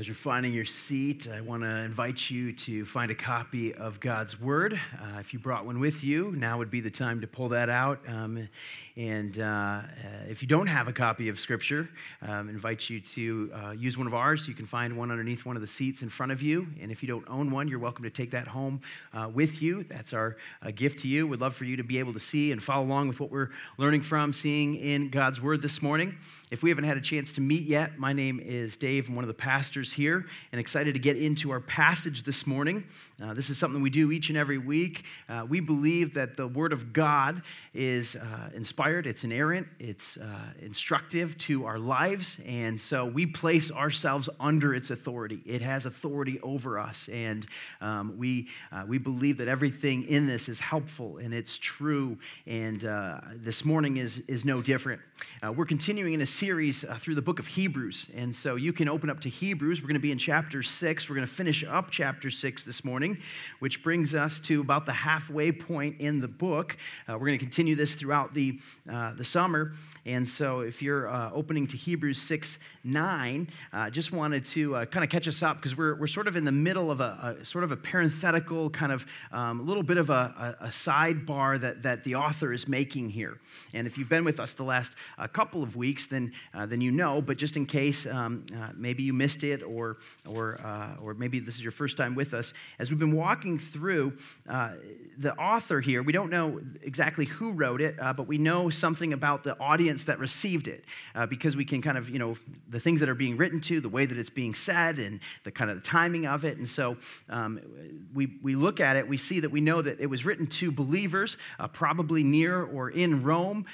Well, as you're finding your seat, I want to invite you to find a copy of God's Word. Uh, if you brought one with you, now would be the time to pull that out. Um, and uh, uh, if you don't have a copy of Scripture, um, invite you to uh, use one of ours. You can find one underneath one of the seats in front of you. And if you don't own one, you're welcome to take that home uh, with you. That's our uh, gift to you. We'd love for you to be able to see and follow along with what we're learning from, seeing in God's Word this morning. If we haven't had a chance to meet yet, my name is Dave. I'm one of the pastors here and excited to get into our passage this morning. Uh, this is something we do each and every week. Uh, we believe that the Word of God is uh, inspired, it's inerrant, it's uh, instructive to our lives, and so we place ourselves under its authority. It has authority over us, and um, we, uh, we believe that everything in this is helpful and it's true, and uh, this morning is, is no different. We're continuing in a series through the book of Hebrews, and so you can open up to Hebrews. We're going to be in chapter 6. We're going to finish up chapter 6 this morning, which brings us to about the halfway point in the book. Uh, we're going to continue this throughout the, uh, the summer. And so if you're uh, opening to Hebrews 6 9, I uh, just wanted to uh, kind of catch us up because we're, we're sort of in the middle of a, a sort of a parenthetical kind of um, a little bit of a, a, a, sidebar that, that the author is making here. And if you've been with us the last uh, couple of weeks, then, then you know, but just in case um, maybe you missed it or, or, uh, or maybe this is your first time with us, as we've been walking through uh, the author here, we don't know exactly who wrote it, uh, but we know something about the audience that received it uh, because we can kind of, you know, the things that are being written to, the way that it's being said, and the kind of the timing of it. And so um, we, we look at it, we see that we know that it was written to believers, uh, probably near or in Rome,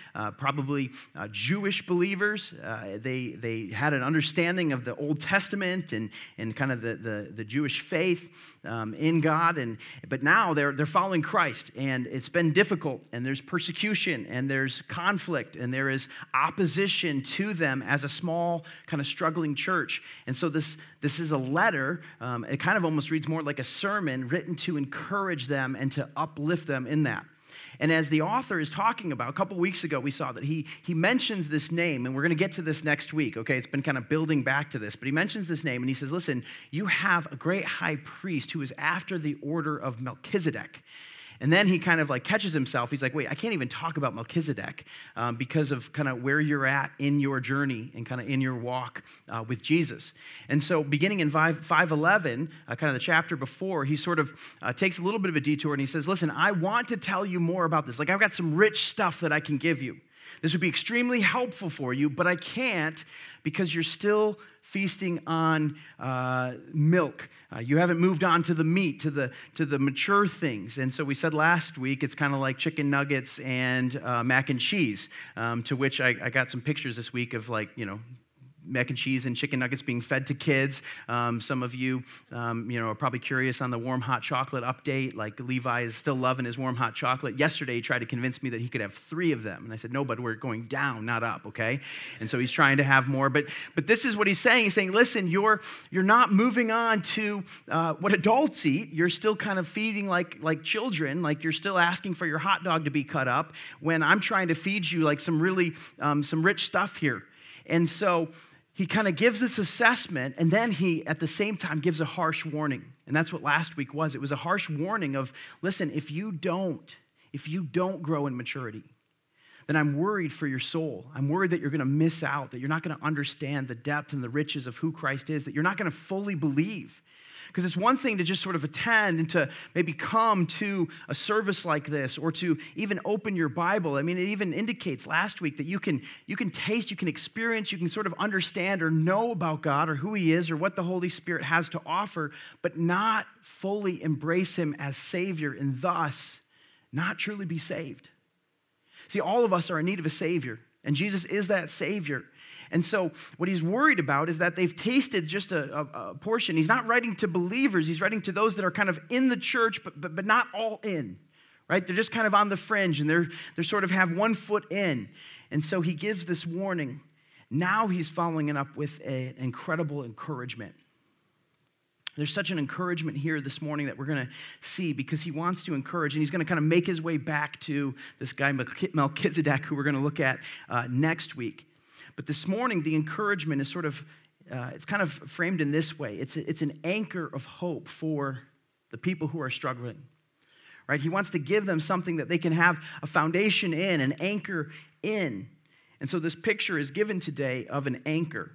uh, Jewish believers. they, they had an understanding of the Old Testament and, and kind of the, the, the Jewish faith um, in God. And, but now they're, they're following Christ, and it's been difficult, and there's persecution, and there's conflict, and there is opposition to them as a small, kind of struggling church. And so this, this is a letter. Um, it kind of almost reads more like a sermon written to encourage them and to uplift them in that. And as the author is talking about, a couple weeks ago, we saw that he, he mentions this name, and we're going to get to this next week, okay? It's been kind of building back to this, but he mentions this name, and he says, Listen, you have a great high priest who is after the order of Melchizedek. And then he kind of like catches himself. He's like, wait, I can't even talk about Melchizedek um, because of kind of where you're at in your journey and kind of in your walk uh, with Jesus. And so, beginning in 5, 511, uh, kind of the chapter before, he sort of uh, takes a little bit of a detour and he says, listen, I want to tell you more about this. Like, I've got some rich stuff that I can give you. This would be extremely helpful for you, but I can't because you're still feasting on uh, milk. Uh, you haven't moved on to the meat, to the, to the mature things. And so we said last week it's kind of like chicken nuggets and uh, mac and cheese, um, to which I, I got some pictures this week of like, you know, mac and cheese and chicken nuggets being fed to kids. Um, some of you, um, you know, are probably curious on the warm hot chocolate update. Like Levi is still loving his warm hot chocolate. Yesterday, he tried to convince me that he could have three of them, and I said, "No, but we're going down, not up." Okay, and so he's trying to have more. But but this is what he's saying. He's saying, "Listen, you're you're not moving on to uh, what adults eat. You're still kind of feeding like like children. Like you're still asking for your hot dog to be cut up when I'm trying to feed you like some really um, some rich stuff here." And so he kind of gives this assessment and then he at the same time gives a harsh warning. And that's what last week was. It was a harsh warning of listen if you don't if you don't grow in maturity then i'm worried for your soul. I'm worried that you're going to miss out that you're not going to understand the depth and the riches of who christ is that you're not going to fully believe because it's one thing to just sort of attend and to maybe come to a service like this or to even open your Bible. I mean, it even indicates last week that you can, you can taste, you can experience, you can sort of understand or know about God or who He is or what the Holy Spirit has to offer, but not fully embrace Him as Savior and thus not truly be saved. See, all of us are in need of a Savior, and Jesus is that Savior. And so, what he's worried about is that they've tasted just a, a, a, portion. He's not writing to believers, he's writing to those that are kind of in the church, but, but, but not all in, right? They're just kind of on the fringe and they're, they're sort of have one foot in. And so, he gives this warning. Now, he's following it up with an incredible encouragement. There's such an encouragement here this morning that we're going to see because he wants to encourage, and he's going to kind of make his way back to this guy, Melchizedek, who we're going to look at uh, next week. But this morning, the encouragement is sort of uh, it's kind of framed in this way it's, it's an anchor of hope for the people who are struggling. Right? He wants to give them something that they can have a foundation in, an anchor in. And so this picture is given today of an anchor.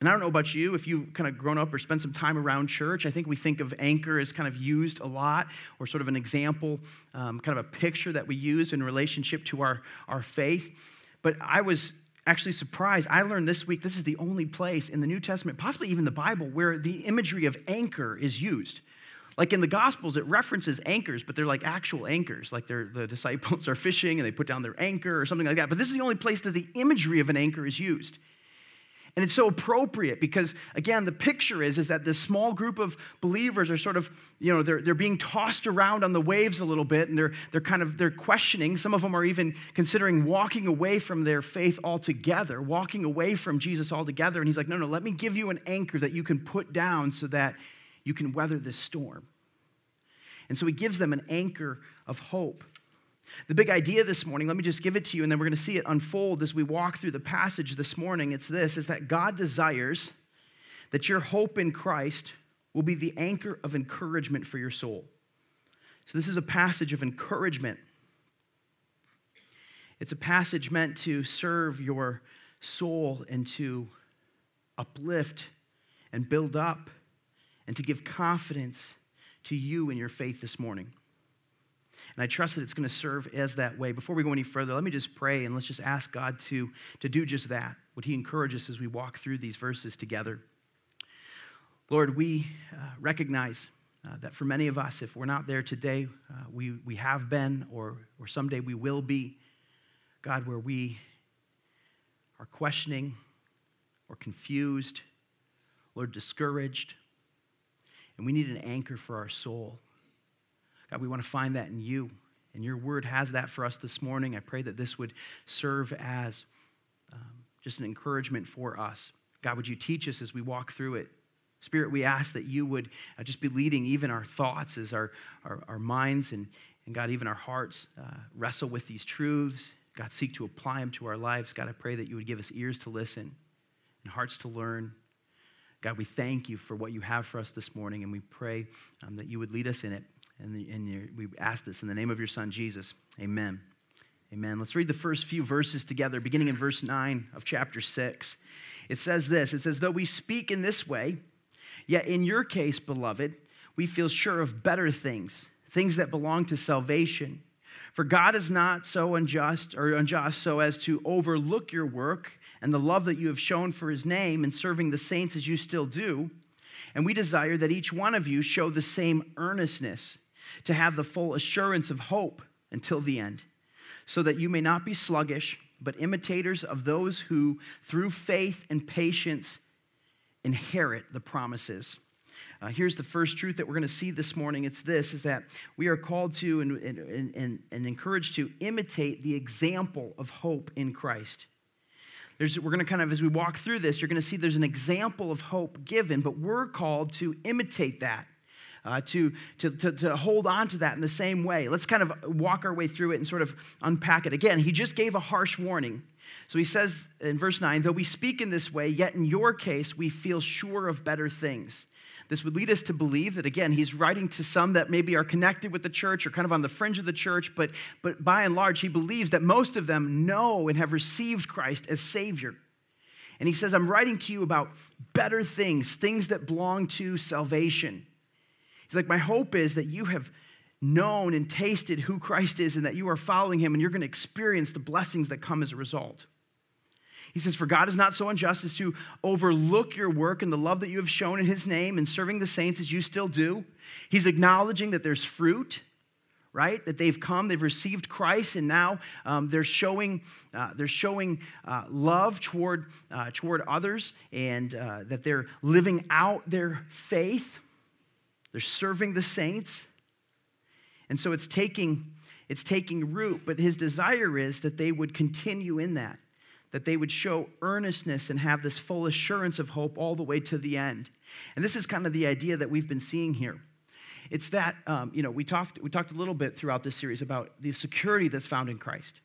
And I don't know about you, if you've kind of grown up or spent some time around church, I think we think of anchor as kind of used a lot, or sort of an example, um, kind of a picture that we use in relationship to our, our faith. But I was actually surprised. I learned this week this is the only place in the New Testament, possibly even the Bible, where the imagery of anchor is used. Like in the Gospels, it references anchors, but they're like actual anchors. Like the disciples are fishing and they put down their anchor or something like that. But this is the only place that the imagery of an anchor is used. And it's so appropriate because, again, the picture is, is that this small group of believers are sort of, you know, they're, they're being tossed around on the waves a little bit and they're, they're kind of, they're questioning. Some of them are even considering walking away from their faith altogether, walking away from Jesus altogether. And he's like, no, no, let me give you an anchor that you can put down so that you can weather this storm. And so he gives them an anchor of hope. The big idea this morning, let me just give it to you, and then we're going to see it unfold as we walk through the passage this morning. It's this is that God desires that your hope in Christ will be the anchor of encouragement for your soul. So, this is a passage of encouragement. It's a passage meant to serve your soul and to uplift and build up and to give confidence to you in your faith this morning. And I trust that it's going to serve as that way. Before we go any further, let me just pray and let's just ask God to, to do just that. Would He encourage us as we walk through these verses together? Lord, we uh, recognize uh, that for many of us, if we're not there today, uh, we, we have been, or, or someday we will be. God, where we are questioning or confused, Lord, discouraged, and we need an anchor for our soul. God, we want to find that in you. And your word has that for us this morning. I pray that this would serve as um, just an encouragement for us. God, would you teach us as we walk through it? Spirit, we ask that you would uh, just be leading even our thoughts as our, our, our minds and, and, God, even our hearts uh, wrestle with these truths. God, seek to apply them to our lives. God, I pray that you would give us ears to listen and hearts to learn. God, we thank you for what you have for us this morning, and we pray um, that you would lead us in it. And, the, and your, we ask this in the name of your son, Jesus. Amen. Amen. Let's read the first few verses together, beginning in verse 9 of chapter 6. It says this It says, Though we speak in this way, yet in your case, beloved, we feel sure of better things, things that belong to salvation. For God is not so unjust or unjust so as to overlook your work and the love that you have shown for his name in serving the saints as you still do. And we desire that each one of you show the same earnestness to have the full assurance of hope until the end, so that you may not be sluggish, but imitators of those who, through faith and patience, inherit the promises. Uh, here's the first truth that we're going to see this morning. It's this, is that we are called to and, and, and, and encouraged to imitate the example of hope in Christ. There's, we're going to kind of, as we walk through this, you're going to see there's an example of hope given, but we're called to imitate that uh, to, to, to, to hold on to that in the same way. Let's kind of walk our way through it and sort of unpack it. Again, he just gave a harsh warning. So he says in verse 9, though we speak in this way, yet in your case we feel sure of better things. This would lead us to believe that, again, he's writing to some that maybe are connected with the church or kind of on the fringe of the church, but, but by and large, he believes that most of them know and have received Christ as Savior. And he says, I'm writing to you about better things, things that belong to salvation. He's like, My hope is that you have known and tasted who Christ is and that you are following him and you're going to experience the blessings that come as a result. He says, For God is not so unjust as to overlook your work and the love that you have shown in his name and serving the saints as you still do. He's acknowledging that there's fruit, right? That they've come, they've received Christ, and now um, they're showing, uh, they're showing uh, love toward, uh, toward others and uh, that they're living out their faith. They're serving the saints. And so it's taking, it's taking root, but his desire is that they would continue in that, that they would show earnestness and have this full assurance of hope all the way to the end. And this is kind of the idea that we've been seeing here. It's that, um, you know, we talked, we talked a little bit throughout this series about the security that's found in Christ,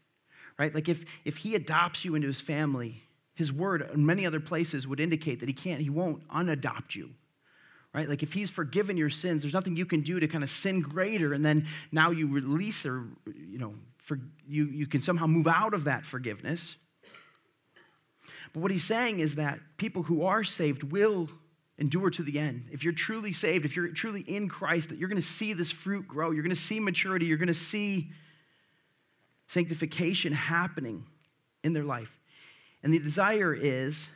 right? Like if, if he adopts you into his family, his word in many other places would indicate that he can't, he won't unadopt you. Right? Like if he's forgiven your sins, there's nothing you can do to kind of sin greater, and then now you release or you know, for, you, you can somehow move out of that forgiveness. But what he's saying is that people who are saved will endure to the end. If you're truly saved, if you're truly in Christ, that you're going to see this fruit grow, you're going to see maturity, you're going to see sanctification happening in their life. And the desire is,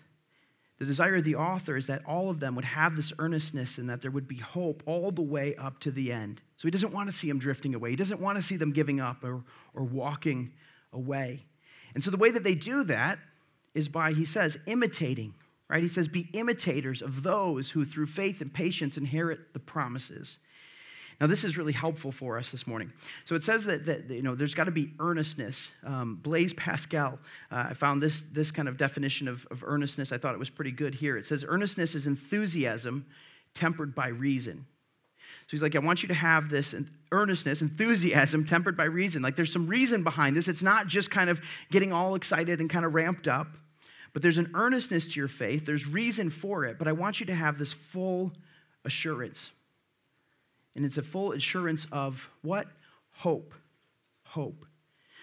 the desire of the author is that all of them would have this earnestness and that there would be hope all the way up to the end. So he doesn't want to see them drifting away. He doesn't want to see them giving up or, or walking away. And so the way that they do that is by, he says, imitating, right? He says, be imitators of those who through faith and patience inherit the promises. Now, this is really helpful for us this morning. So it says that, that you know, there's got to be earnestness. Um, Blaise Pascal, uh, I found this, this kind of definition of, of earnestness. I thought it was pretty good here. It says, earnestness is enthusiasm tempered by reason. So he's like, I want you to have this earnestness, enthusiasm tempered by reason. Like there's some reason behind this. It's not just kind of getting all excited and kind of ramped up, but there's an earnestness to your faith. There's reason for it, but I want you to have this full assurance. And it's a full assurance of what? Hope. Hope.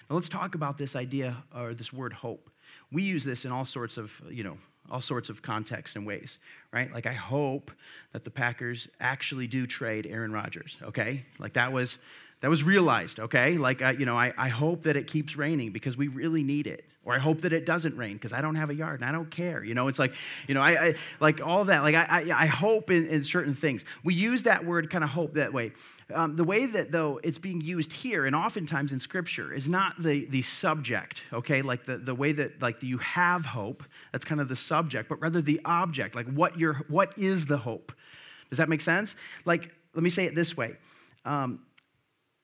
Now let's talk about this idea or this word hope. We use this in all sorts of, you know, all sorts of contexts and ways, right? Like I hope that the Packers actually do trade Aaron Rodgers, okay? Like that was that was realized, okay? Like, uh, you know, I, I hope that it keeps raining because we really need it, or I hope that it doesn't rain because I don't have a yard and I don't care. You know, it's like, you know, I, I like all that. Like, I, I, I hope in, in, certain things. We use that word kind of hope that way. Um, the way that, though, it's being used here and oftentimes in Scripture is not the, the subject, okay? Like the, the way that, like, you have hope, that's kind of the subject, but rather the object, like what, your, what is the hope? Does that make sense? Like, let me say it this way. Um,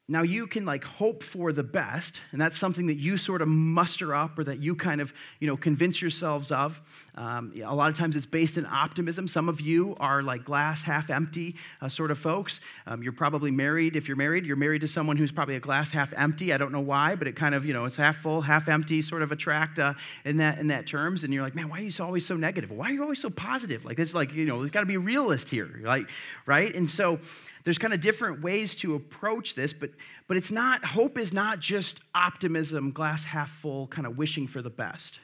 now, you can like hope for the best, and that's something that you sort of muster up or that you kind of, you know, convince yourselves of. Um, a lot of times it's based in optimism. Some of you are like glass half empty uh, sort of folks. Um, you're probably married. If you're married, you're married to someone who's probably a glass half empty. I don't know why, but it kind of, you know, it's half full, half empty sort of attract uh, in that in that terms. And you're like, man, why are you always so negative? Why are you always so positive? Like it's like, you know, there's got to be a realist here, like, right? And so there's kind of different ways to approach this, but, but it's not, hope is not just optimism, glass half full, kind of wishing for the best.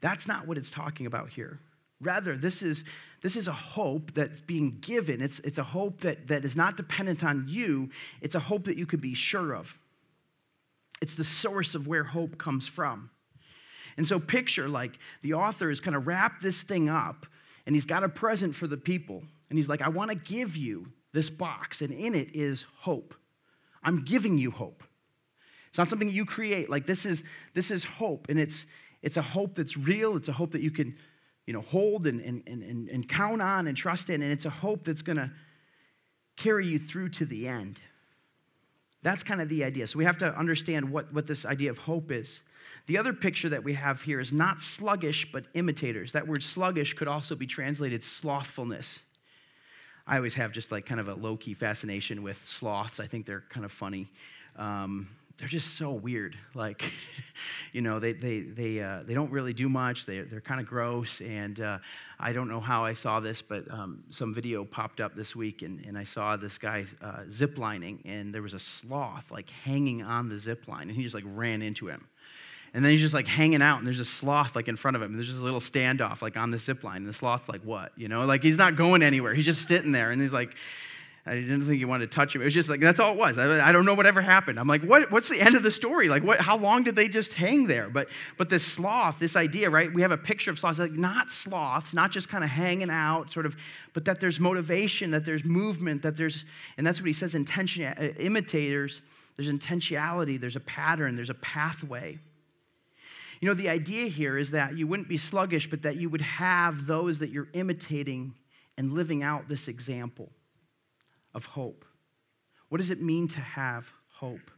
That's not what it's talking about here. Rather, this is, this is a hope that's being given. It's, it's a hope that, that is not dependent on you, it's a hope that you can be sure of. It's the source of where hope comes from. And so, picture like the author is kind of wrapped this thing up and he's got a present for the people. And he's like, I want to give you this box, and in it is hope. I'm giving you hope. It's not something you create. Like this is this is hope, and it's it's a hope that's real. It's a hope that you can, you know, hold and and and, and count on and trust in, and it's a hope that's gonna carry you through to the end. That's kind of the idea. So we have to understand what, what this idea of hope is. The other picture that we have here is not sluggish, but imitators. That word sluggish could also be translated slothfulness. I always have just like kind of a low key fascination with sloths. I think they're kind of funny. Um, they're just so weird. Like, you know, they, they, they, uh, they don't really do much. They, they're kind of gross. And uh, I don't know how I saw this, but um, some video popped up this week, and, and I saw this guy uh, ziplining, and there was a sloth like hanging on the zip line, and he just like ran into him. And then he's just like hanging out, and there's a sloth like in front of him. And there's just a little standoff like on the zip line. And the sloth like what? You know, like he's not going anywhere. He's just sitting there, and he's like, I didn't think he wanted to touch him. It was just like that's all it was. I, I, don't know whatever happened. I'm like, what, what's the end of the story? Like, what? How long did they just hang there? But but this sloth, this idea, right? We have a picture of sloths, like not sloths, not just kind of hanging out, sort of, but that there's motivation, that there's movement, that there's, and that's what he says. Intention, uh, imitators. There's intentionality. There's a pattern. There's a pathway. You know, the idea here is that you wouldn't be sluggish, but that you would have those that you're imitating and living out this example of hope. What does it mean to have hope?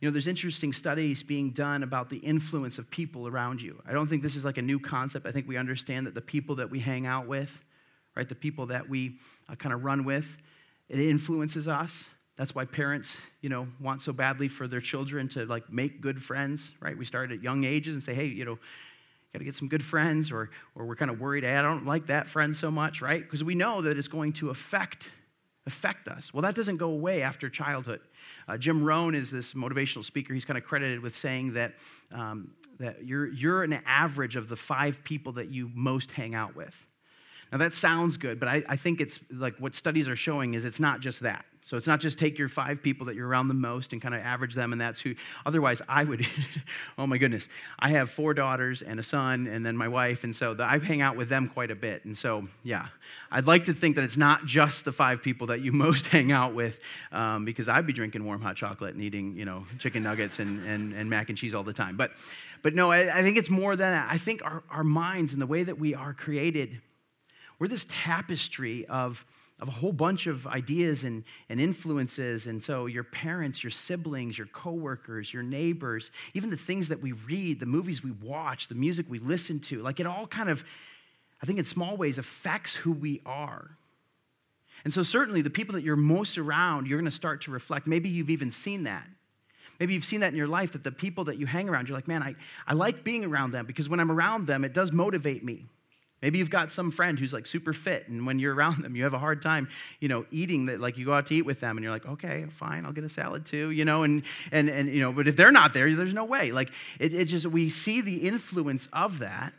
You know, there's interesting studies being done about the influence of people around you. I don't think this is like a new concept. I think we understand that the people that we hang out with, right, the people that we uh, kind of run with, it influences us. That's why parents, you know, want so badly for their children to like make good friends, right? We start at young ages and say, hey, you know, got to get some good friends, or, or we're kind of worried, hey, I don't like that friend so much, right? Because we know that it's going to affect, affect us. Well, that doesn't go away after childhood. Uh, Jim Rohn is this motivational speaker. He's kind of credited with saying that, um, that you're, you're an average of the five people that you most hang out with. Now, that sounds good, but I, I think it's like what studies are showing is it's not just that. So it's not just take your five people that you're around the most and kind of average them, and that's who. Otherwise, I would. oh my goodness, I have four daughters and a son, and then my wife, and so the, I hang out with them quite a bit. And so, yeah, I'd like to think that it's not just the five people that you most hang out with, um, because I'd be drinking warm hot chocolate and eating, you know, chicken nuggets and, and, and mac and cheese all the time. But, but no, I, I think it's more than that. I think our, our minds and the way that we are created, we're this tapestry of of a whole bunch of ideas and, and influences. And so, your parents, your siblings, your coworkers, your neighbors, even the things that we read, the movies we watch, the music we listen to, like it all kind of, I think in small ways, affects who we are. And so, certainly, the people that you're most around, you're to start to reflect. Maybe you've even seen that. Maybe you've seen that in your life that the people that you hang around, you're like, man, I, I like being around them because when I'm around them, it does motivate me. Maybe you've got some friend who's like super fit, and when you're around them, you have a hard time, you know, eating that. Like you go out to eat with them, and you're like, okay, fine, I'll get a salad too, you know, and and and you know, but if they're not there, there's no way. Like it, it just we see the influence of that.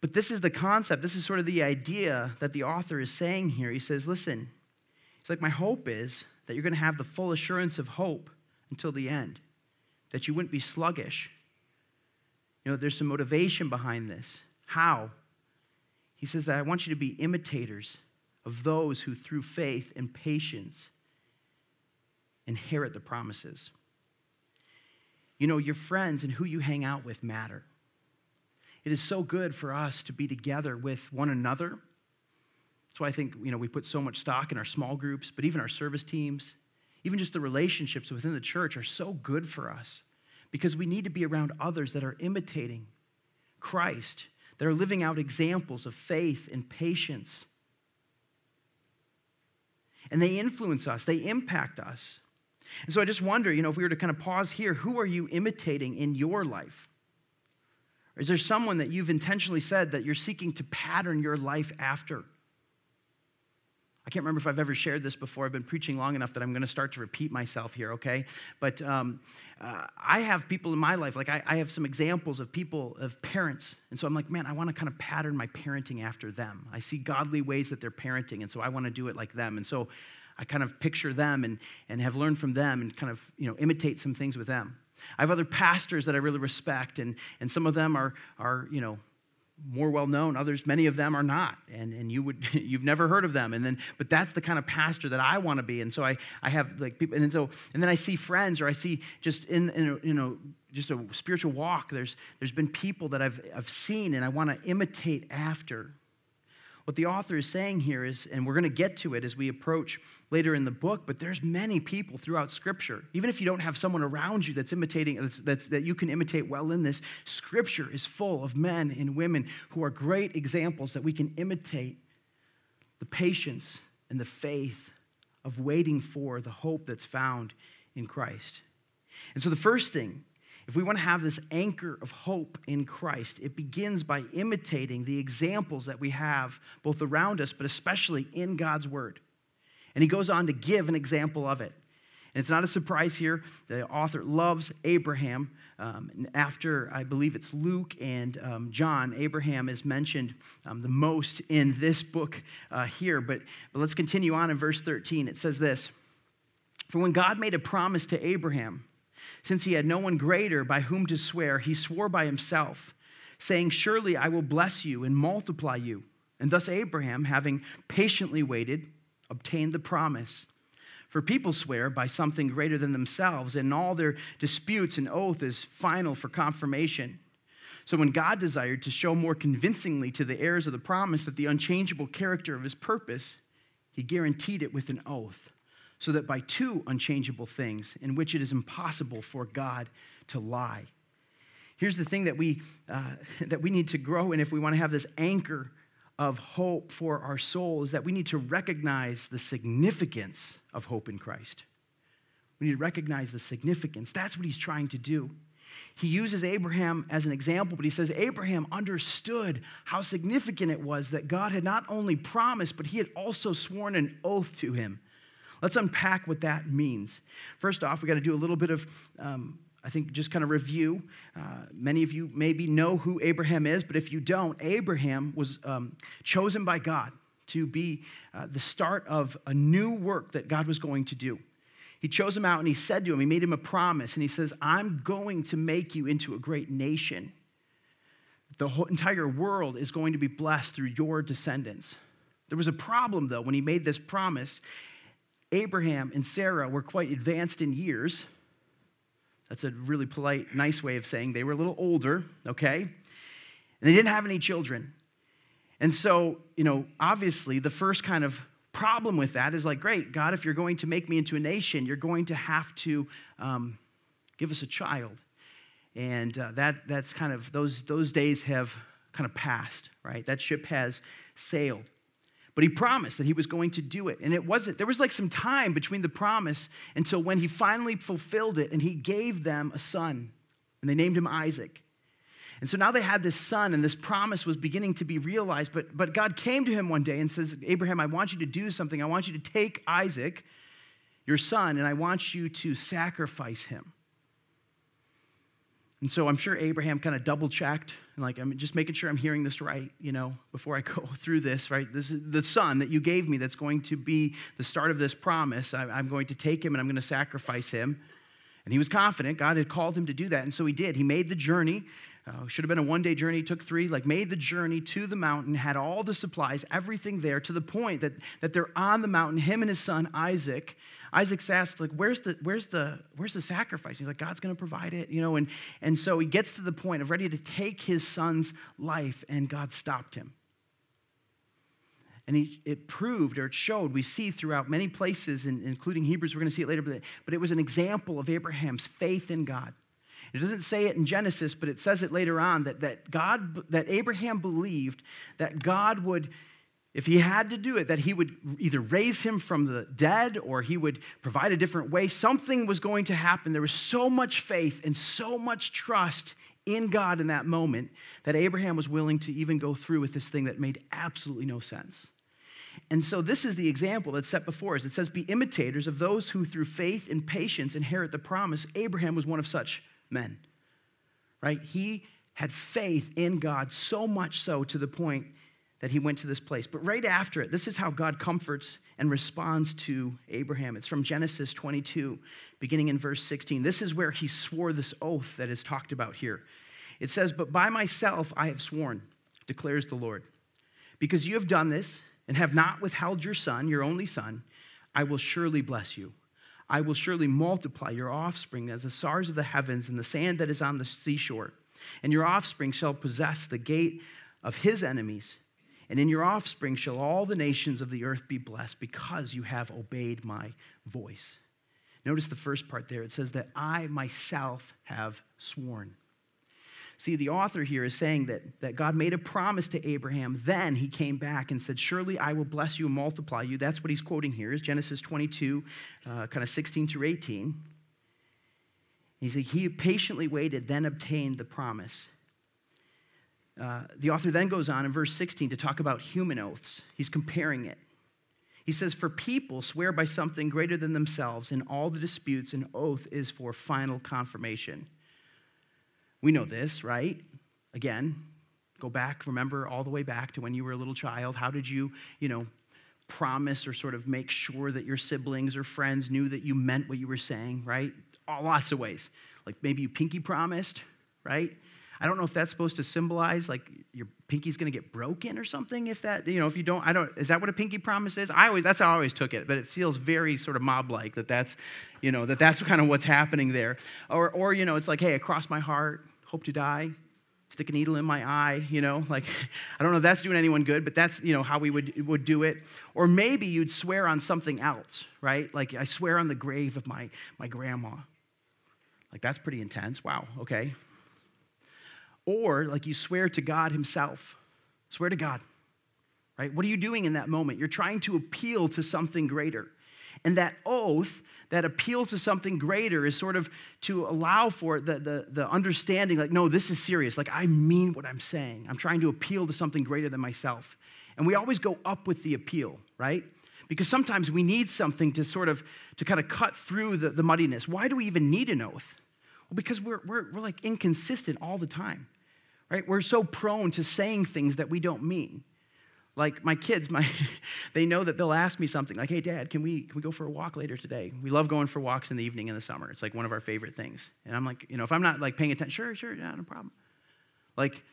But this is the concept. This is sort of the idea that the author is saying here. He says, listen, it's like my hope is that you're going to have the full assurance of hope until the end, that you wouldn't be sluggish know, there's some motivation behind this. How? He says that I want you to be imitators of those who, through faith and patience, inherit the promises. You know, your friends and who you hang out with matter. It is so good for us to be together with one another. That's why I think, you know, we put so much stock in our small groups, but even our service teams, even just the relationships within the church are so good for us because we need to be around others that are imitating Christ, that are living out examples of faith and patience. And they influence us, they impact us. And so I just wonder, you know, if we were to kind of pause here, who are you imitating in your life? Or is there someone that you've intentionally said that you're seeking to pattern your life after? I can't remember if I've ever shared this before. I've been preaching long enough that I'm going to start to repeat myself here, okay? But um, uh, I have people in my life, like I, I, have some examples of people, of parents. And so I'm like, man, I want to kind of pattern my parenting after them. I see godly ways that they're parenting, and so I want to do it like them. And so I kind of picture them and, and have learned from them and kind of, you know, imitate some things with them. I have other pastors that I really respect, and, and some of them are, are, you know, more well known others many of them are not. And, and you would you've never heard of them. And then but that's the kind of pastor that i want to be. And so i i have like people and so and then i see friends or i see just in, in a, you know just a spiritual walk there's there's been people that i've i've seen and i want to imitate after what the author is saying here is, and we're going to get to it as we approach later in the book, but there's many people throughout Scripture. Even if you don't have someone around you that's imitating, that's, that's, that you can imitate well in this, Scripture is full of men and women who are great examples that we can imitate the patience and the faith of waiting for the hope that's found in Christ. And so the first thing if we want to have this anchor of hope in Christ, it begins by imitating the examples that we have both around us, but especially in God's Word. And he goes on to give an example of it. And it's not a surprise here. The author loves Abraham. Um, after, I believe it's Luke and um, John, Abraham is mentioned um, the most in this book uh, here. But, but let's continue on in verse 13. It says this For when God made a promise to Abraham, since he had no one greater by whom to swear, he swore by himself, saying, Surely I will bless you and multiply you. And thus Abraham, having patiently waited, obtained the promise. For people swear by something greater than themselves, and all their disputes and oath is final for confirmation. So when God desired to show more convincingly to the heirs of the promise that the unchangeable character of his purpose, he guaranteed it with an oath so that by two unchangeable things in which it is impossible for God to lie. Here's the thing that we, uh, that we need to grow in if we want to have this anchor of hope for our soul is that we need to recognize the significance of hope in Christ. We need to recognize the significance. That's what he's trying to do. he uses Abraham as an example, but he says Abraham understood how significant it was that God had not only promised, but he had also sworn an oath to him. Let's unpack what that means. First off, we got to do a little bit of, um, I think, just kind of review. Uh, many of you maybe know who Abraham is, but if you don't, Abraham was um, chosen by God to be uh, the start of a new work that God was going to do. He chose him out and he said to him, he made him a promise, and he says, I'm going to make you into a great nation. The whole entire world is going to be blessed through your descendants. There was a problem, though, when he made this promise. Abraham and Sarah were quite advanced in years. That's a really polite, nice way of saying they were a little older, okay? And they didn't have any children. And so, you know, obviously, the first kind of problem with that is like, great, God, if you're going to make me into a nation, you're going to have to um, give us a child. And uh, that, that's kind of, those, those days have kind of passed, right? That ship has sailed. But he promised that he was going to do it. And it wasn't, there was like some time between the promise until when he finally fulfilled it and he gave them a son. And they named him Isaac. And so now they had this son, and this promise was beginning to be realized. But, but God came to him one day and says, Abraham, I want you to do something. I want you to take Isaac, your son, and I want you to sacrifice him. And so I'm sure Abraham kind of double checked, and like, I'm just making sure I'm hearing this right, you know, before I go through this, right? This is the son that you gave me that's going to be the start of this promise. I'm going to take him and I'm going to sacrifice him. And he was confident. God had called him to do that. And so he did. He made the journey. Uh, should have been a one day journey, took three, like made the journey to the mountain, had all the supplies, everything there to the point that, that they're on the mountain, him and his son Isaac. Isaac's asked, like, where's the, where's the, where's the sacrifice? He's like, God's gonna provide it, you know, and, and so he gets to the point of ready to take his son's life, and God stopped him. And he, it proved or it showed, we see throughout many places, including Hebrews, we're gonna see it later, but, but it was an example of Abraham's faith in God. It doesn't say it in Genesis, but it says it later on that, that God, that Abraham believed that God would, if he had to do it, that he would either raise him from the dead or he would provide a different way. Something was going to happen. There was so much faith and so much trust in God in that moment that Abraham was willing to even go through with this thing that made absolutely no sense. And so, this is the example that's set before us. It says, Be imitators of those who through faith and patience inherit the promise. Abraham was one of such men. Right? He had faith in God so much so to the point that he went to this place. But right after it, this is how God comforts and responds to Abraham. It's from Genesis 22, beginning in verse 16. This is where he swore this oath that is talked about here. It says, But by myself I have sworn, declares the Lord, because you have done this and have not withheld your son, your only son, I will surely bless you. I will surely multiply your offspring as the stars of the heavens and the sand that is on the seashore. And your offspring shall possess the gate of his enemies. And in your offspring shall all the nations of the earth be blessed because you have obeyed my voice. Notice the first part there. It says that I myself have sworn. See, the author here is saying that, that God made a promise to Abraham. Then he came back and said, Surely I will bless you and multiply you. That's what he's quoting here, is Genesis 22, uh, kind of 16 through 18. He said, He patiently waited, then obtained the promise. Uh, the author then goes on in verse 16 to talk about human oaths. He's comparing it. He says, For people swear by something greater than themselves. In all the disputes, an oath is for final confirmation. We know this, right? Again, go back, remember all the way back to when you were a little child. How did you, you know, promise or sort of make sure that your siblings or friends knew that you meant what you were saying, right? All, lots of ways. Like maybe you pinky promised, right? I don't know if that's supposed to symbolize like your pinky's going to get broken or something. If that, you know, if you don't, I don't. Is that what a pinky promise is? I always that's how I always took it, but it feels very sort of mob-like that that's, you know, that that's kind of what's happening there. Or, or you know, it's like, hey, across my heart, hope to die, stick a needle in my eye, you know, like I don't know if that's doing anyone good, but that's, you know, how we would, would do it. Or maybe you'd swear on something else, right? Like I swear on the grave of my, my grandma. Like that's pretty intense. Wow, okay. Or like you swear to God Himself. Swear to God, right? What are you doing in that moment? You're trying to appeal to something greater. And that oath that appeals to something greater is sort of to allow for the, the, the understanding like, no, this is serious. Like, I mean what I'm saying. I'm trying to appeal to something greater than myself. And we always go up with the appeal, right? Because sometimes we need something to sort of, to kind of cut through the, the muddiness. Why do we even need an oath? Well, because we're, we're, we're like inconsistent all the time, right? We're so prone to saying things that we don't mean. Like my kids, my, they know that they'll ask me something like, hey, dad, can we, can we go for a walk later today? We love going for walks in the evening in the summer. It's like one of our favorite things. And I'm like, you know, if I'm not like paying attention, sure, sure, yeah, no problem. Like,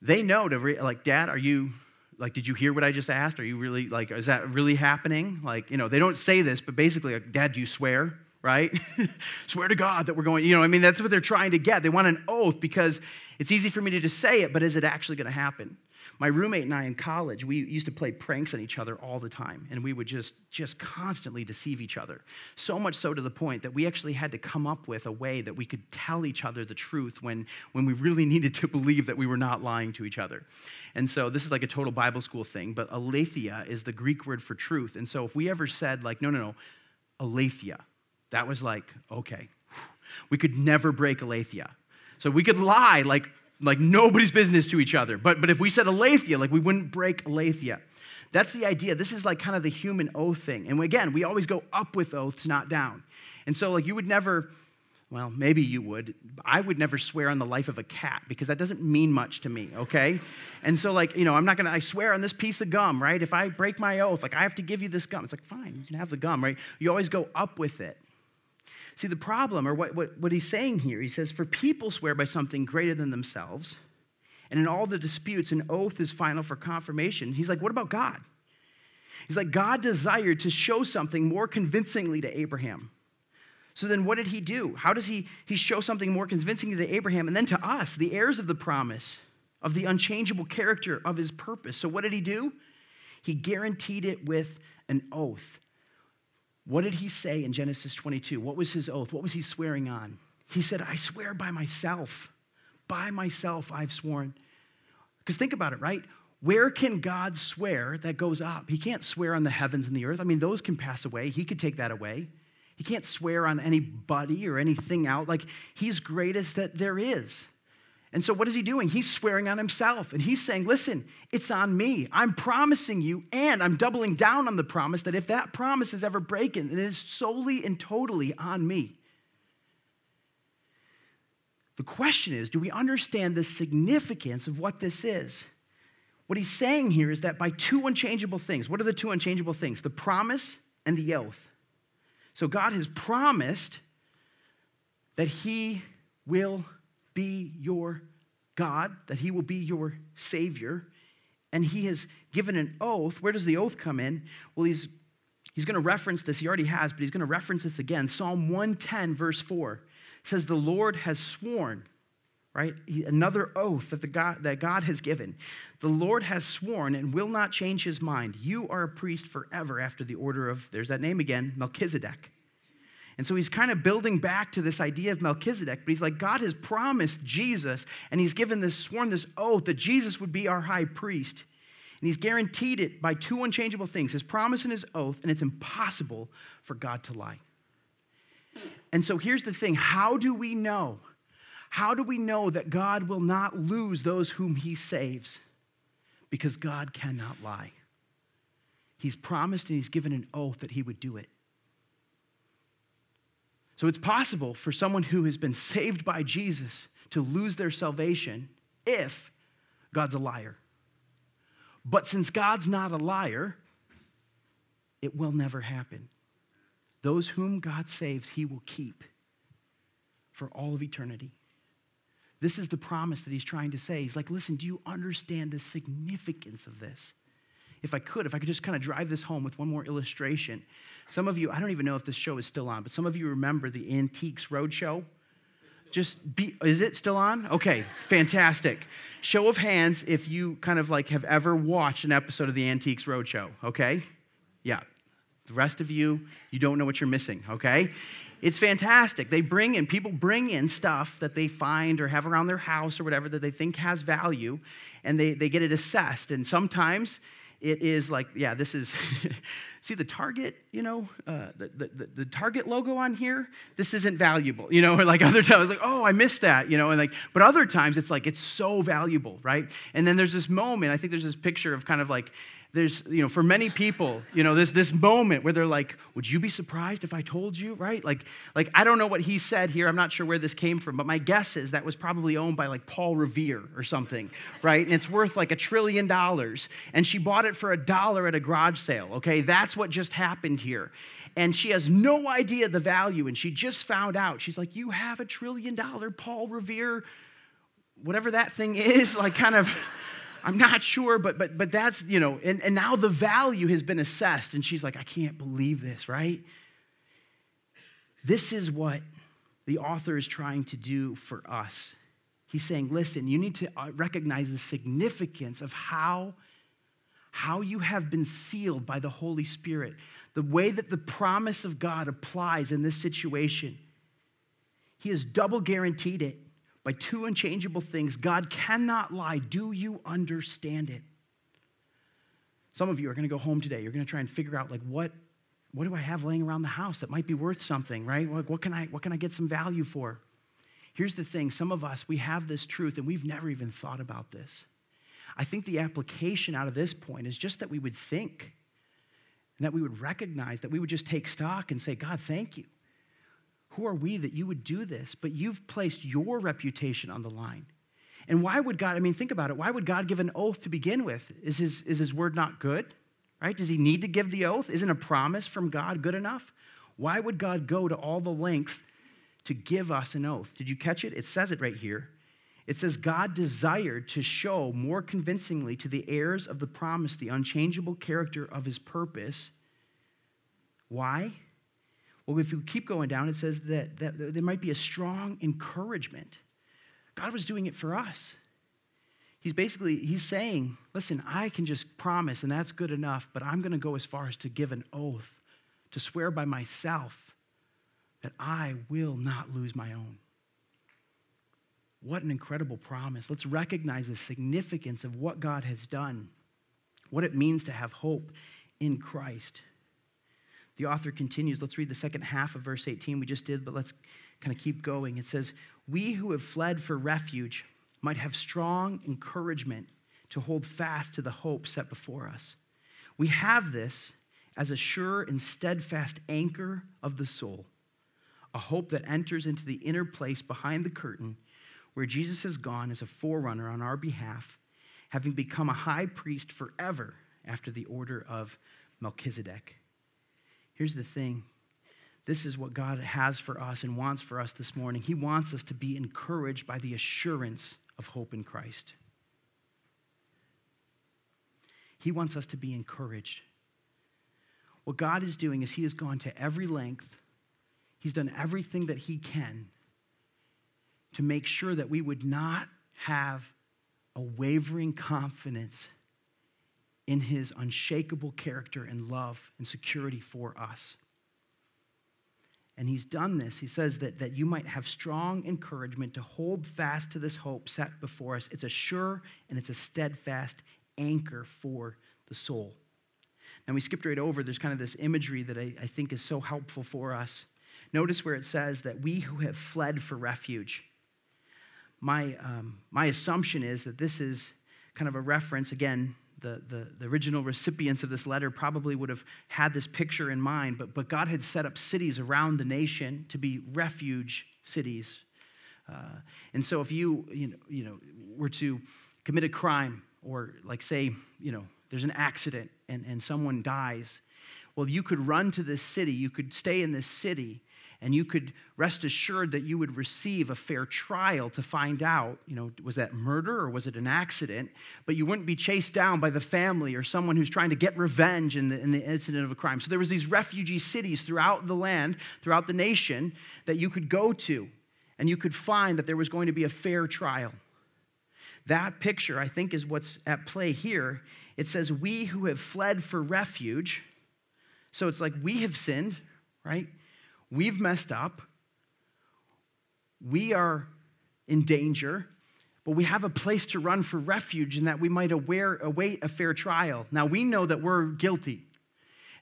they know to, re- like, dad, are you, like, did you hear what I just asked? Are you really, like, is that really happening? Like, you know, they don't say this, but basically, like, dad, do you swear? Right? swear to God that we're going, you know, I mean, that's what they're trying to get. They want an oath because it's easy for me to just say it, but is it actually going to happen? My roommate and I in college, we used to play pranks on each other all the time, and we would just, just constantly deceive each other. So much so to the point that we actually had to come up with a way that we could tell each other the truth when, when we really needed to believe that we were not lying to each other. And so this is like a total Bible school thing, but aletheia is the Greek word for truth. And so if we ever said, like, no, no, no, aletheia, that was like, okay, we could never break aletheia. So we could lie like like nobody's business to each other. But, but if we said aletheia, like we wouldn't break aletheia. That's the idea. This is like kind of the human oath thing. And again, we always go up with oaths, not down. And so, like, you would never, well, maybe you would. I would never swear on the life of a cat because that doesn't mean much to me, okay? And so, like, you know, I'm not gonna, I swear on this piece of gum, right? If I break my oath, like, I have to give you this gum. It's like, fine, you can have the gum, right? You always go up with it. See, the problem, or what, what, what he's saying here, he says, For people swear by something greater than themselves, and in all the disputes, an oath is final for confirmation. He's like, What about God? He's like, God desired to show something more convincingly to Abraham. So then what did he do? How does he, he show something more convincingly to Abraham and then to us, the heirs of the promise, of the unchangeable character of his purpose? So what did he do? He guaranteed it with an oath. What did he say in Genesis 22? What was his oath? What was he swearing on? He said, I swear by myself. By myself I've sworn. Because think about it, right? Where can God swear that goes up? He can't swear on the heavens and the earth. I mean, those can pass away. He could take that away. He can't swear on anybody or anything out. Like, he's greatest that there is. And so, what is he doing? He's swearing on himself and he's saying, Listen, it's on me. I'm promising you, and I'm doubling down on the promise that if that promise is ever broken, then it is solely and totally on me. The question is do we understand the significance of what this is? What he's saying here is that by two unchangeable things, what are the two unchangeable things? The promise and the oath. So, God has promised that he will be your God, that He will be your Savior, and He has given an oath. Where does the oath come in? Well, He's He's going to reference this. He already has, but he's going to reference this again. Psalm 110, verse 4 says, The Lord has sworn, right? Another oath that, the God, that God has given. The Lord has sworn and will not change his mind. You are a priest forever after the order of, there's that name again, Melchizedek. And so he's kind of building back to this idea of Melchizedek, but he's like, God has promised Jesus, and he's given this, sworn this oath that Jesus would be our high priest. And he's guaranteed it by two unchangeable things his promise and his oath, and it's impossible for God to lie. And so here's the thing how do we know? How do we know that God will not lose those whom he saves? Because God cannot lie. He's promised and he's given an oath that he would do it. So it's possible for someone who has been saved by Jesus to lose their salvation if God's a liar. But since God's not a liar, it will never happen. Those whom God saves, he will keep for all of eternity. This is the promise that he's trying to say. He's like, listen, do you understand the significance of this? If I could, if I could just kind of drive this home with one more illustration. Some of you, I don't even know if this show is still on, but some of you remember the Antiques Roadshow. Just be, is it still on? Okay, fantastic. Show of hands if you kind of like have ever watched an episode of the Antiques Roadshow, okay? Yeah. The rest of you, you don't know what you're missing, okay? It's fantastic. They bring in, people bring in stuff that they find or have around their house or whatever that they think has value, and they, they get it assessed. And sometimes it is like, yeah, this is see the Target, you know, uh, the, the, the, Target logo on here? This isn't valuable, you know, or like other times, like, oh, I missed that, you know, and like, but other times it's like, it's so valuable, right? And then there's this moment, I think there's this picture of kind of like, there's, you know, for many people, you know, there's this moment where they're like, would you be surprised if I told you, right? Like, like I don't know what he said here. I'm not sure where this came from, but my guess is that was probably owned by like Paul Revere or something, right? And it's worth like a trillion dollars. And she bought it for a dollar at a garage sale, okay? That's what just happened here. And she has no idea the value, and she just found out. She's like, you have a trillion dollar Paul Revere, whatever that thing is, like kind of I'm not sure, but but but that's, you know, and, and now the value has been assessed. And she's like, I can't believe this, right? This is what the author is trying to do for us. He's saying, listen, you need to uh, recognize the significance of how, how you have been sealed by the Holy Spirit, the way that the promise of God applies in this situation. He has double guaranteed it by two unchangeable things. God cannot lie. Do you understand it? Some of you are going to go home today. You're going to try and figure out, like, what, what do I have laying around the house that might be worth something, right? Like, what can I, what can I get some value for? Here's the thing some of us, we have this truth and we've never even thought about this. I think the application out of this point is just that we would think and that we would recognize, that we would just take stock and say, God, thank you. Who are we that you would do this? But you've placed your reputation on the line. And why would God, I mean, think about it. Why would God give an oath to begin with? Is his, is his word not good? Right? Does he need to give the oath? Isn't a promise from God good enough? Why would God go to all the length to give us an oath? Did you catch it? It says it right here. It says, God desired to show more convincingly to the heirs of the promise the unchangeable character of his purpose. Why? Well, if you keep going down, it says that, that there might be a strong encouragement. God was doing it for us. He's basically, he's saying, listen, I can just promise, and that's good enough, but I'm going to go as far as to give an oath, to swear by myself that I will not lose my own. What an incredible promise. Let's recognize the significance of what God has done, what it means to have hope in Christ. The author continues. Let's read the second half of verse 18. We just did, but let's kind of keep going. It says, We who have fled for refuge might have strong encouragement to hold fast to the hope set before us. We have this as a sure and steadfast anchor of the soul, a hope that enters into the inner place behind the curtain where Jesus has gone as a forerunner on our behalf, having become a high priest forever after the order of Melchizedek. Here's the thing this is what God has for us and wants for us this morning. He wants us to be encouraged by the assurance of hope in Christ. He wants us to be encouraged. What God is doing is He has gone to every length, He's done everything that He can to make sure that we would not have a wavering confidence in his unshakable character and love and security for us. And he's done this. He says that, that you might have strong encouragement to hold fast to this hope set before us. It's a sure and it's a steadfast anchor for the soul. Now, we skipped right over, there's kind of this imagery that I, I think is so helpful for us. Notice where it says that we who have fled for refuge. My, um, my assumption is that this is kind of a reference, again, the, the, the, original recipients of this letter probably would have had this picture in mind, but, but God had set up cities around the nation to be refuge cities. Uh, and so if you, you know, you know, were to commit a crime or like say, you know, there's an accident and, and someone dies, well, you could run to this city, you could stay in this city, and you could rest assured that you would receive a fair trial to find out, you know, was that murder or was it an accident? But you wouldn't be chased down by the family or someone who's trying to get revenge in the, in the incident of a crime. So there was these refugee cities throughout the land, throughout the nation that you could go to, and you could find that there was going to be a fair trial. That picture, I think, is what's at play here. It says, We who have fled for refuge. So it's like we have sinned, right? We've messed up. We are in danger, but we have a place to run for refuge and that we might aware, await a fair trial. Now, we know that we're guilty.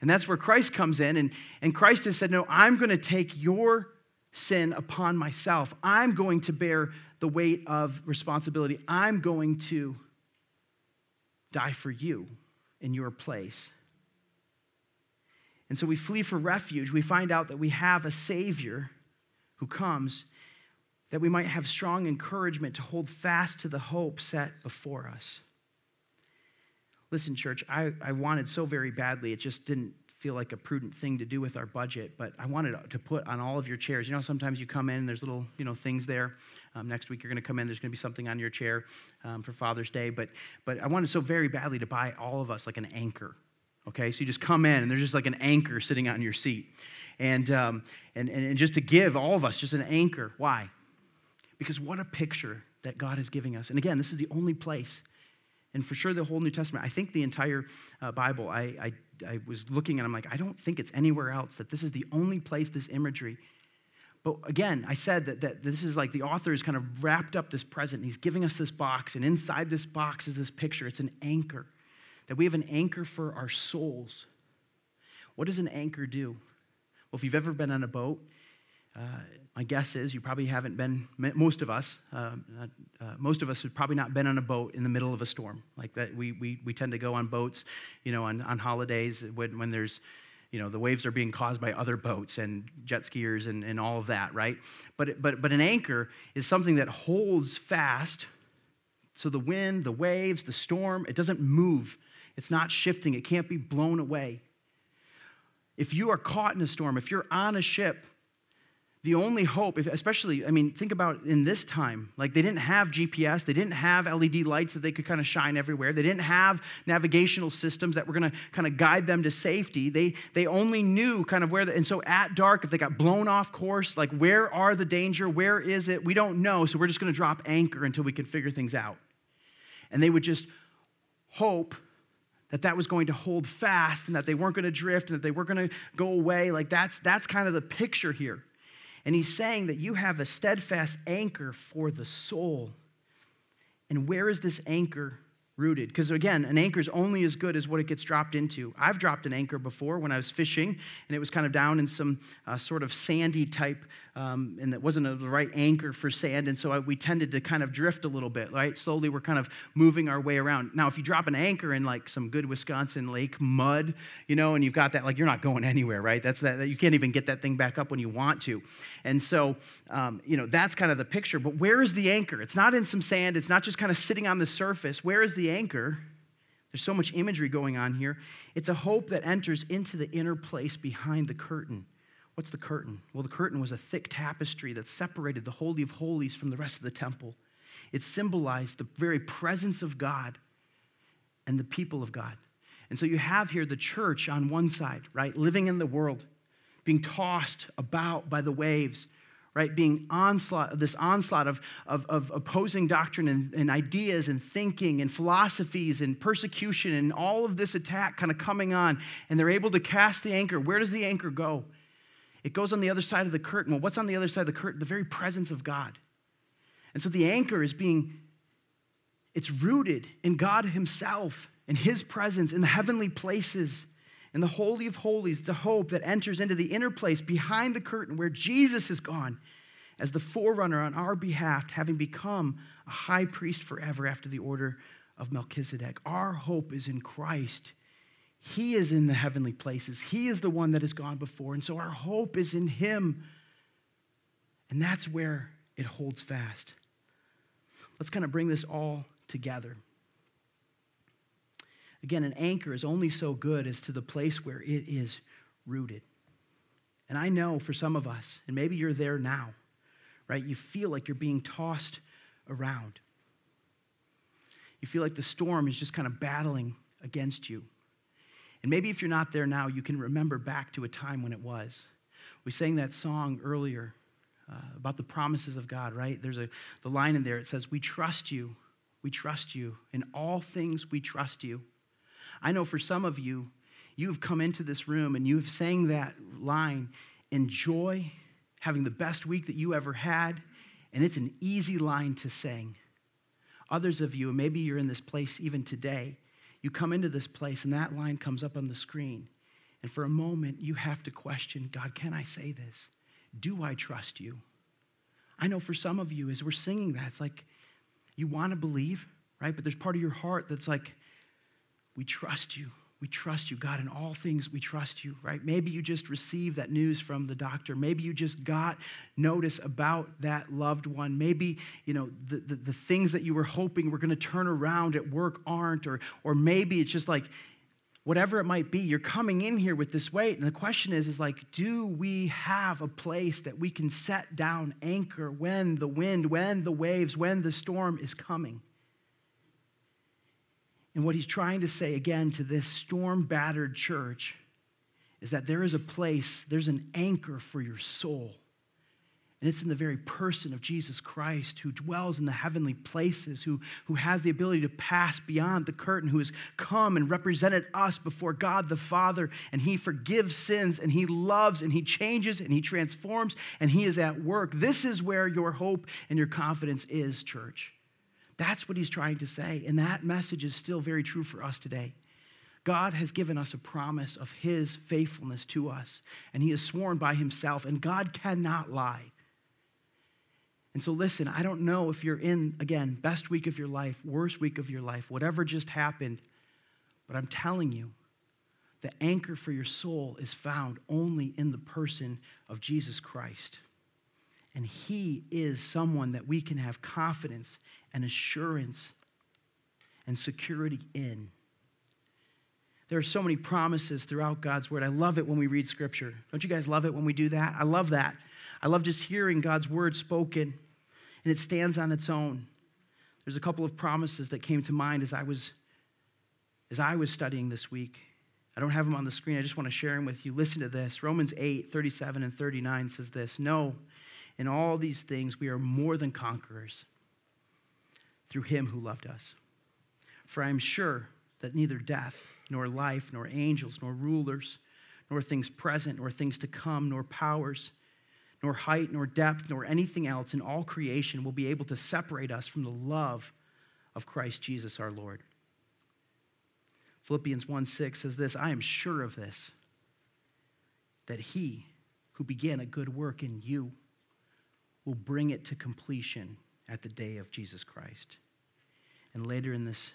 And that's where Christ comes in. And, and Christ has said, No, I'm going to take your sin upon myself. I'm going to bear the weight of responsibility. I'm going to die for you in your place. And so we flee for refuge. We find out that we have a Savior who comes that we might have strong encouragement to hold fast to the hope set before us. Listen, church, I, I wanted so very badly, it just didn't feel like a prudent thing to do with our budget, but I wanted to put on all of your chairs. You know, sometimes you come in and there's little, you know, things there. Um, next week you're going to come in, there's going to be something on your chair um, for Father's Day. But, but I wanted so very badly to buy all of us like an anchor. Okay, so you just come in and there's just like an anchor sitting on your seat. And, um, and, and just to give all of us just an anchor. Why? Because what a picture that God is giving us. And again, this is the only place and for sure the whole New Testament. I think the entire uh, Bible, I, I, I was looking and I'm like, I don't think it's anywhere else that this is the only place this imagery. But again, I said that, that this is like the author is kind of wrapped up this present. He's giving us this box, and inside this box is this picture. It's an anchor, that we have an anchor for our souls. What does an anchor do? Well, if you've ever been on a boat, uh, my guess is you probably haven't been, most of us, uh, uh, most of us have probably not been on a boat in the middle of a storm. Like that, we, we, we tend to go on boats, you know, on, on holidays when, when there's, you know, the waves are being caused by other boats and jet skiers and, and all of that, right? But, but, but an anchor is something that holds fast. So the wind, the waves, the storm, it doesn't move. It's not shifting. It can't be blown away. If you are caught in a storm, if you're on a ship, the only hope, especially, I mean, think about in this time, like they didn't have GPS, they didn't have LED lights that they could kind of shine everywhere, they didn't have navigational systems that were going to kind of guide them to safety. They, they only knew kind of where, the, and so at dark, if they got blown off course, like where are the danger, where is it? We don't know, so we're just going to drop anchor until we can figure things out. And they would just hope that that was going to hold fast and that they weren't going to drift and that they weren't going to go away. Like that's, that's kind of the picture here. And he's saying that you have a steadfast anchor for the soul. And where is this anchor rooted. Because again, an anchor is only as good as what it gets dropped into. I've dropped an anchor before when I was fishing, and it was kind of down in some uh, sort of sandy type, um, and it wasn't a, the right anchor for sand, and so I, we tended to kind of drift a little bit, right? Slowly, we're kind of moving our way around. Now, if you drop an anchor in like some good Wisconsin lake mud, you know, and you've got that, like you're not going anywhere, right? That's that, you can't even get that thing back up when you want to. And so, um, you know, that's kind of the picture. But where is the anchor? It's not in some sand, it's not just kind of sitting on the surface. Where is the anchor, there's so much imagery going on here. It's a hope that enters into the inner place behind the curtain. What's the curtain? Well, the curtain was a thick tapestry that separated the Holy of Holies from the rest of the temple. It symbolized the very presence of God and the people of God. And so you have here the church on one side, right, living in the world, being tossed about by the waves, right? Being onslaught, this onslaught of, of, of opposing doctrine and, and, ideas and thinking and philosophies and persecution and all of this attack kind of coming on. And they're able to cast the anchor. Where does the anchor go? It goes on the other side of the curtain. Well, what's on the other side of the curtain? The very presence of God. And so the anchor is being, it's rooted in God Himself, in His presence, in the heavenly places and the Holy of Holies, the hope that enters into the inner place behind the curtain where Jesus has gone as the forerunner on our behalf, having become a high priest forever after the order of Melchizedek. Our hope is in Christ. He is in the heavenly places, He is the one that has gone before. And so our hope is in Him. And that's where it holds fast. Let's kind of bring this all together. Again, an anchor is only so good as to the place where it is rooted. And I know for some of us, and maybe you're there now, right? You feel like you're being tossed around. You feel like the storm is just kind of battling against you. And maybe if you're not there now, you can remember back to a time when it was. We sang that song earlier uh, about the promises of God, right? There's a the line in there. It says, "We trust you. We trust you. In all things we trust you." I know for some of you, you have come into this room and you have sang that line, enjoy having the best week that you ever had, and it's an easy line to sing. Others of you, maybe you're in this place even today, you come into this place and that line comes up on the screen, And for a moment, you have to question God, can I say this? Do I trust you? I know for some of you, as we're singing that, it's like you want to believe, right? But there's part of your heart that's like, we trust you. We trust you, God. In all things, we trust you, right? Maybe you just received that news from the doctor. Maybe you just got notice about that loved one. Maybe, you know, the, the, the things that you were hoping were going to turn around at work aren't. Or, or maybe it's just like, whatever it might be, you're coming in here with this weight. And the question is, is like, do we have a place that we can set down anchor when the wind, when the waves, when the storm is coming? And what he's trying to say again to this storm battered church is that there is a place, there's an anchor for your soul. And it's in the very person of Jesus Christ who dwells in the heavenly places, who, who has the ability to pass beyond the curtain, who has come and represented us before God the Father. And he forgives sins, and he loves, and he changes, and he transforms, and he is at work. This is where your hope and your confidence is, church. That's what he's trying to say. And that message is still very true for us today. God has given us a promise of his faithfulness to us, and he has sworn by himself, and God cannot lie. And so, listen, I don't know if you're in, again, best week of your life, worst week of your life, whatever just happened, but I'm telling you, the anchor for your soul is found only in the person of Jesus Christ. And he is someone that we can have confidence and assurance and security in. There are so many promises throughout God's word. I love it when we read scripture. Don't you guys love it when we do that? I love that. I love just hearing God's word spoken, and it stands on its own. There's a couple of promises that came to mind as I was as I was studying this week. I don't have them on the screen. I just want to share them with you. Listen to this. Romans 8, 37 and 39 says this No, in all these things we are more than conquerors through him who loved us. For I am sure that neither death, nor life, nor angels, nor rulers, nor things present, nor things to come, nor powers, nor height, nor depth, nor anything else in all creation will be able to separate us from the love of Christ Jesus our Lord. Philippians 1 6 says this I am sure of this, that he who began a good work in you will bring it to completion at the day of Jesus Christ. And later in this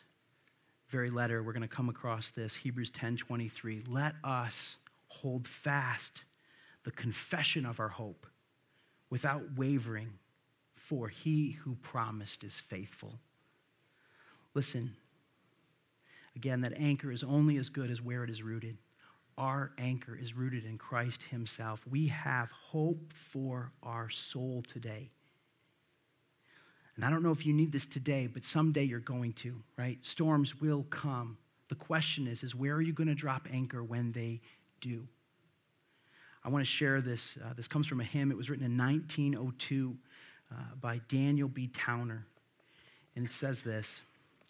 very letter, we're going to come across this Hebrews 10 23. Let us hold fast the confession of our hope without wavering, for he who promised is faithful. Listen, again, that anchor is only as good as where it is rooted. Our anchor is rooted in Christ Himself. We have hope for our soul today. And I don't know if you need this today, but someday you're going to, right? Storms will come. The question is, is where are you going to drop anchor when they do? I want to share this. Uh, this comes from a hymn. It was written in 1902 uh, by Daniel B. Towner. And it says this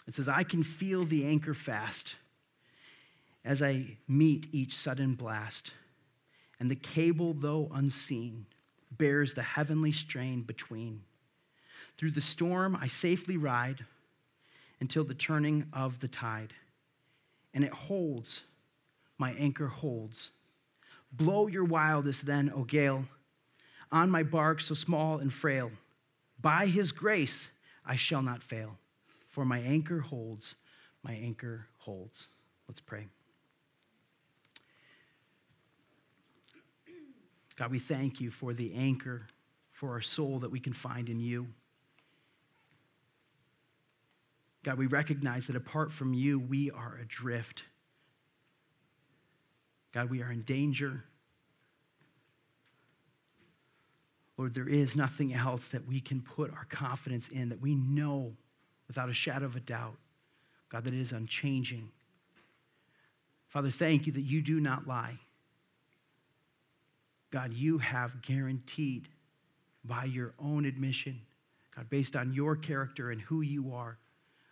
It says, I can feel the anchor fast as I meet each sudden blast. And the cable, though unseen, bears the heavenly strain between. Through the storm, I safely ride until the turning of the tide. And it holds, my anchor holds. Blow your wildest then, O gale, on my bark so small and frail. By his grace, I shall not fail, for my anchor holds, my anchor holds. Let's pray. God, we thank you for the anchor for our soul that we can find in you. God, we recognize that apart from you, we are adrift. God, we are in danger. Lord, there is nothing else that we can put our confidence in that we know without a shadow of a doubt, God, that it is unchanging. Father, thank you that you do not lie. God, you have guaranteed by your own admission, God, based on your character and who you are,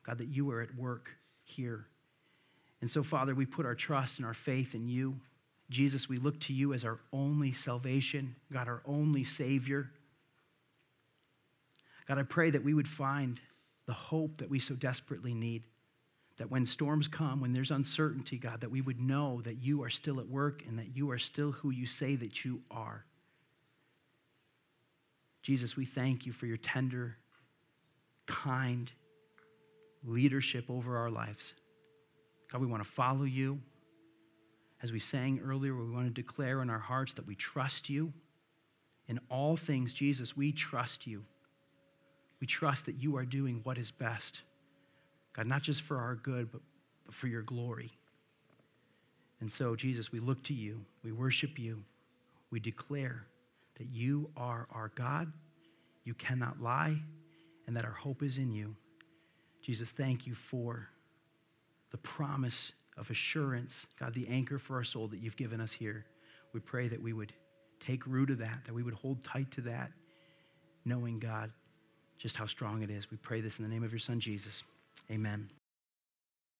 God, that you are at work here. And so, Father, we put our trust and our faith in you. Jesus, we look to you as our only salvation, God, our only Savior. God, I pray that we would find the hope that we so desperately need, That when storms come, when there's uncertainty, God, that we would know that you are still at work and that you are still who you say that you are. Jesus, we thank you for your tender, kind leadership over our lives. God, we want to follow you. As we sang earlier, we want to declare in our hearts that we trust you. In all things, Jesus, we trust you. We trust that you are doing what is best. God, not just for our good, but, but for your glory. And so, Jesus, we look to you, we worship you, we declare that you are our God, you cannot lie, and that our hope is in you. Jesus, thank you for the promise of assurance, God, the anchor for our soul that you've given us here. We pray that we would take root of that, that we would hold tight to that, knowing, God, just how strong it is. We pray this in the name of your Son, Jesus. Amen.